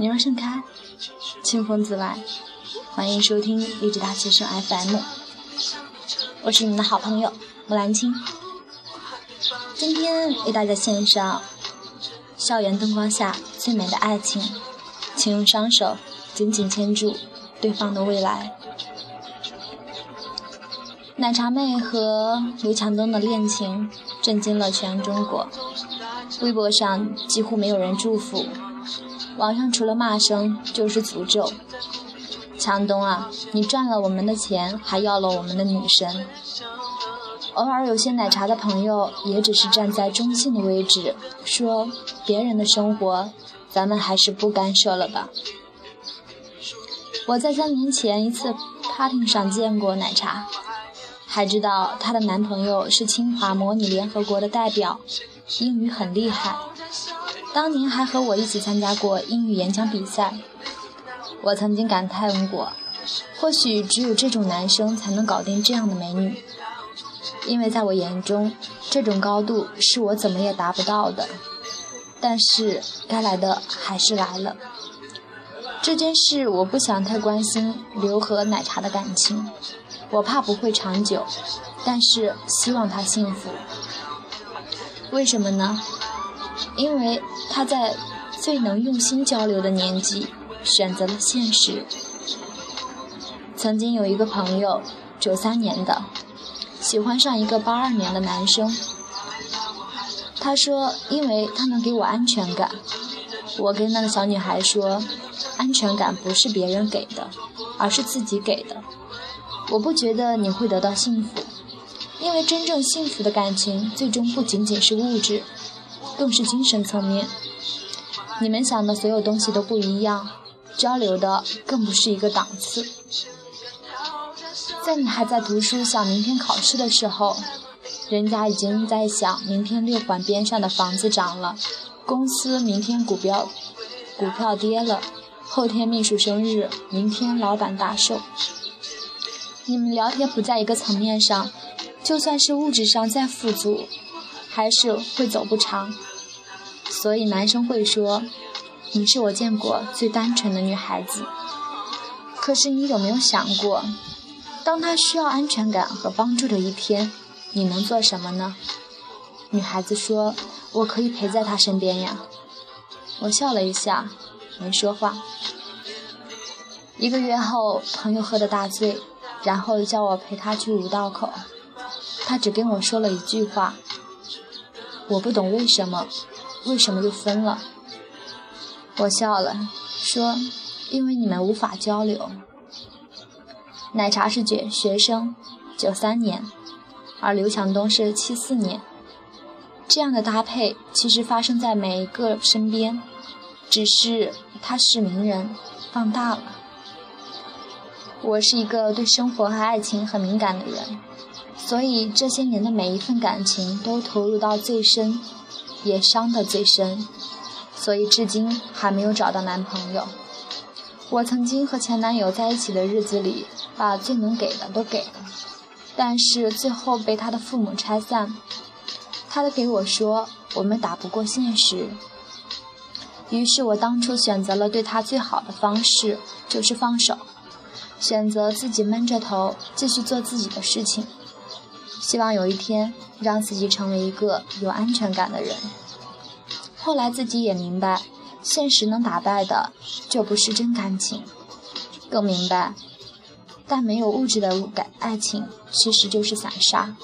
你若盛开，清风自来。欢迎收听励志大学生 FM，我是你们的好朋友木兰青。今天为大家献上校园灯光下最美的爱情，请用双手紧紧牵住对方的未来。奶茶妹和刘强东的恋情震惊了全中国，微博上几乎没有人祝福，网上除了骂声就是诅咒。强东啊，你赚了我们的钱，还要了我们的女神。偶尔有些奶茶的朋友也只是站在中性的位置，说别人的生活，咱们还是不干涉了吧。我在三年前一次 party 上见过奶茶。还知道她的男朋友是清华模拟联合国的代表，英语很厉害。当年还和我一起参加过英语演讲比赛。我曾经感叹过，或许只有这种男生才能搞定这样的美女，因为在我眼中，这种高度是我怎么也达不到的。但是该来的还是来了。这件事我不想太关心刘和奶茶的感情。我怕不会长久，但是希望他幸福。为什么呢？因为他在最能用心交流的年纪选择了现实。曾经有一个朋友，九三年的，喜欢上一个八二年的男生。他说，因为他能给我安全感。我跟那个小女孩说，安全感不是别人给的，而是自己给的。我不觉得你会得到幸福，因为真正幸福的感情，最终不仅仅是物质，更是精神层面。你们想的所有东西都不一样，交流的更不是一个档次。在你还在读书想明天考试的时候，人家已经在想明天六环边上的房子涨了，公司明天股票股票跌了，后天秘书生日，明天老板大寿。你们聊天不在一个层面上，就算是物质上再富足，还是会走不长。所以男生会说：“你是我见过最单纯的女孩子。”可是你有没有想过，当他需要安全感和帮助的一天，你能做什么呢？女孩子说：“我可以陪在他身边呀。”我笑了一下，没说话。一个月后，朋友喝得大醉。然后叫我陪他去五道口，他只跟我说了一句话，我不懂为什么，为什么就分了。我笑了，说因为你们无法交流。奶茶是学学生，九三年，而刘强东是七四年，这样的搭配其实发生在每一个身边，只是他是名人，放大了。我是一个对生活和爱情很敏感的人，所以这些年的每一份感情都投入到最深，也伤得最深，所以至今还没有找到男朋友。我曾经和前男友在一起的日子里，把最能给的都给了，但是最后被他的父母拆散。他的给我说，我们打不过现实。于是我当初选择了对他最好的方式，就是放手。选择自己闷着头继续做自己的事情，希望有一天让自己成为一个有安全感的人。后来自己也明白，现实能打败的就不是真感情，更明白，但没有物质的感爱情其实就是散沙。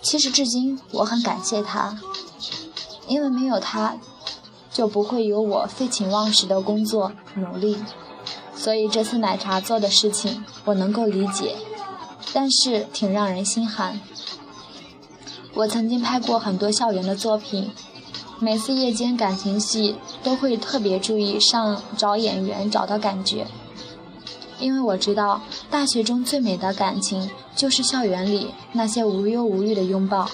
其实至今我很感谢他，因为没有他，就不会有我废寝忘食的工作努力。所以这次奶茶做的事情我能够理解，但是挺让人心寒。我曾经拍过很多校园的作品，每次夜间感情戏都会特别注意上找演员找到感觉，因为我知道大学中最美的感情就是校园里那些无忧无虑的拥抱，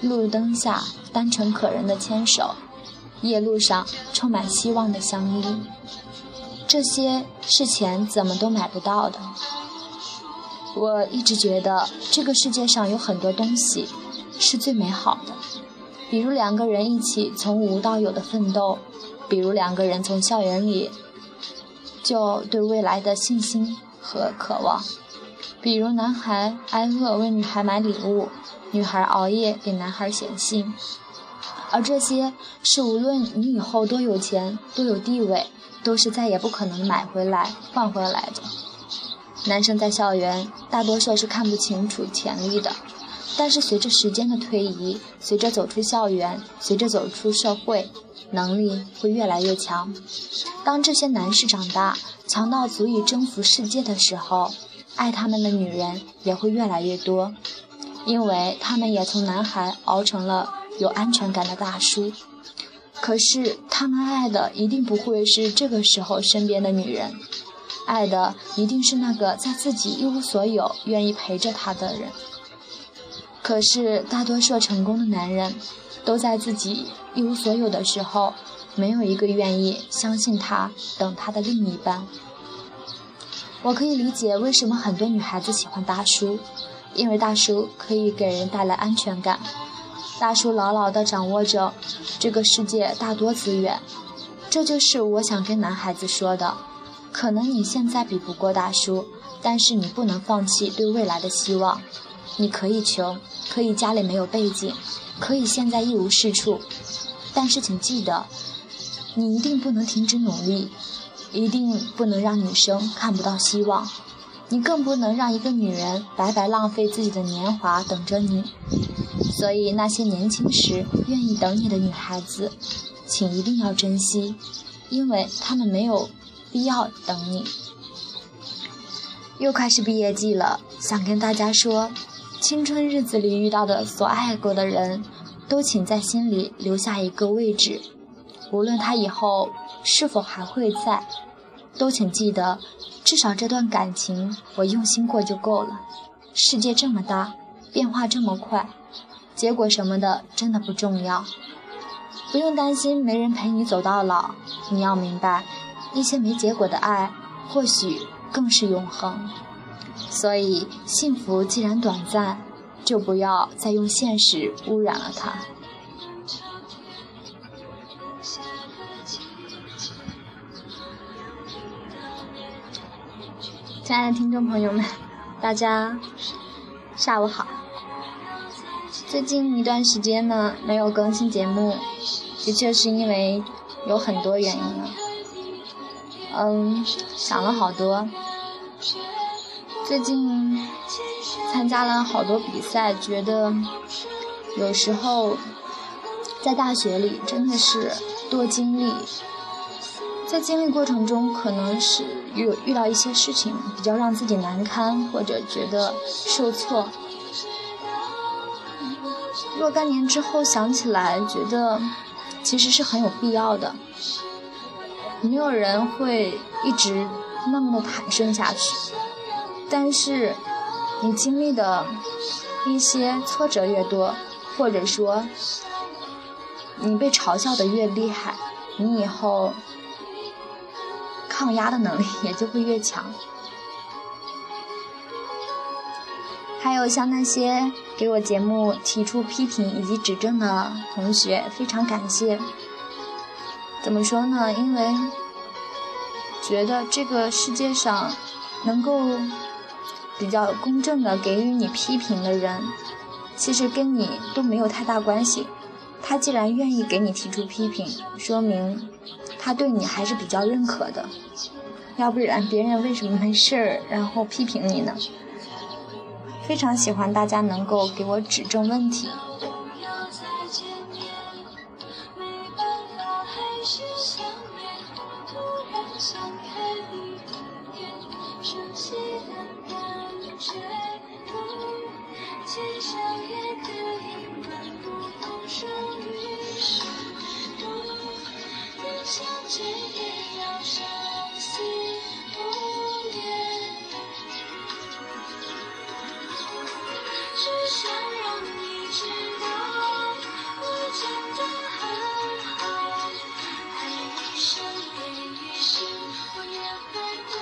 路灯下单纯可人的牵手，夜路上充满希望的相依。这些是钱怎么都买不到的。我一直觉得这个世界上有很多东西是最美好的，比如两个人一起从无到有的奋斗，比如两个人从校园里就对未来的信心和渴望，比如男孩挨饿为女孩买礼物，女孩熬夜给男孩写信，而这些是无论你以后多有钱、多有地位，都是再也不可能买回来、换回来的。男生在校园大多数是看不清楚潜力的。但是随着时间的推移，随着走出校园，随着走出社会，能力会越来越强。当这些男士长大，强到足以征服世界的时候，爱他们的女人也会越来越多，因为他们也从男孩熬成了有安全感的大叔。可是他们爱的一定不会是这个时候身边的女人，爱的一定是那个在自己一无所有、愿意陪着他的人。可是，大多数成功的男人，都在自己一无所有的时候，没有一个愿意相信他、等他的另一半。我可以理解为什么很多女孩子喜欢大叔，因为大叔可以给人带来安全感。大叔牢牢地掌握着这个世界大多资源，这就是我想跟男孩子说的。可能你现在比不过大叔，但是你不能放弃对未来的希望。你可以穷，可以家里没有背景，可以现在一无是处，但是请记得，你一定不能停止努力，一定不能让女生看不到希望，你更不能让一个女人白白浪费自己的年华等着你。所以那些年轻时愿意等你的女孩子，请一定要珍惜，因为她们没有必要等你。又快是毕业季了，想跟大家说。青春日子里遇到的所爱过的人，都请在心里留下一个位置。无论他以后是否还会在，都请记得，至少这段感情我用心过就够了。世界这么大，变化这么快，结果什么的真的不重要。不用担心没人陪你走到老，你要明白，一些没结果的爱，或许更是永恒。所以，幸福既然短暂，就不要再用现实污染了它。亲爱的听众朋友们，大家下午好。最近一段时间呢，没有更新节目，的确是因为有很多原因了。嗯，想了好多。最近参加了好多比赛，觉得有时候在大学里真的是多经历，在经历过程中可能是有遇到一些事情比较让自己难堪，或者觉得受挫。若干年之后想起来，觉得其实是很有必要的。没有人会一直那么的坦顺下去。但是，你经历的一些挫折越多，或者说你被嘲笑的越厉害，你以后抗压的能力也就会越强。还有像那些给我节目提出批评以及指正的同学，非常感谢。怎么说呢？因为觉得这个世界上能够。比较公正的给予你批评的人，其实跟你都没有太大关系。他既然愿意给你提出批评，说明他对你还是比较认可的。要不然别人为什么没事儿然后批评你呢？非常喜欢大家能够给我指正问题。却偏要相信不变只想让你知道我真的很好。爱一生恋一世我也会等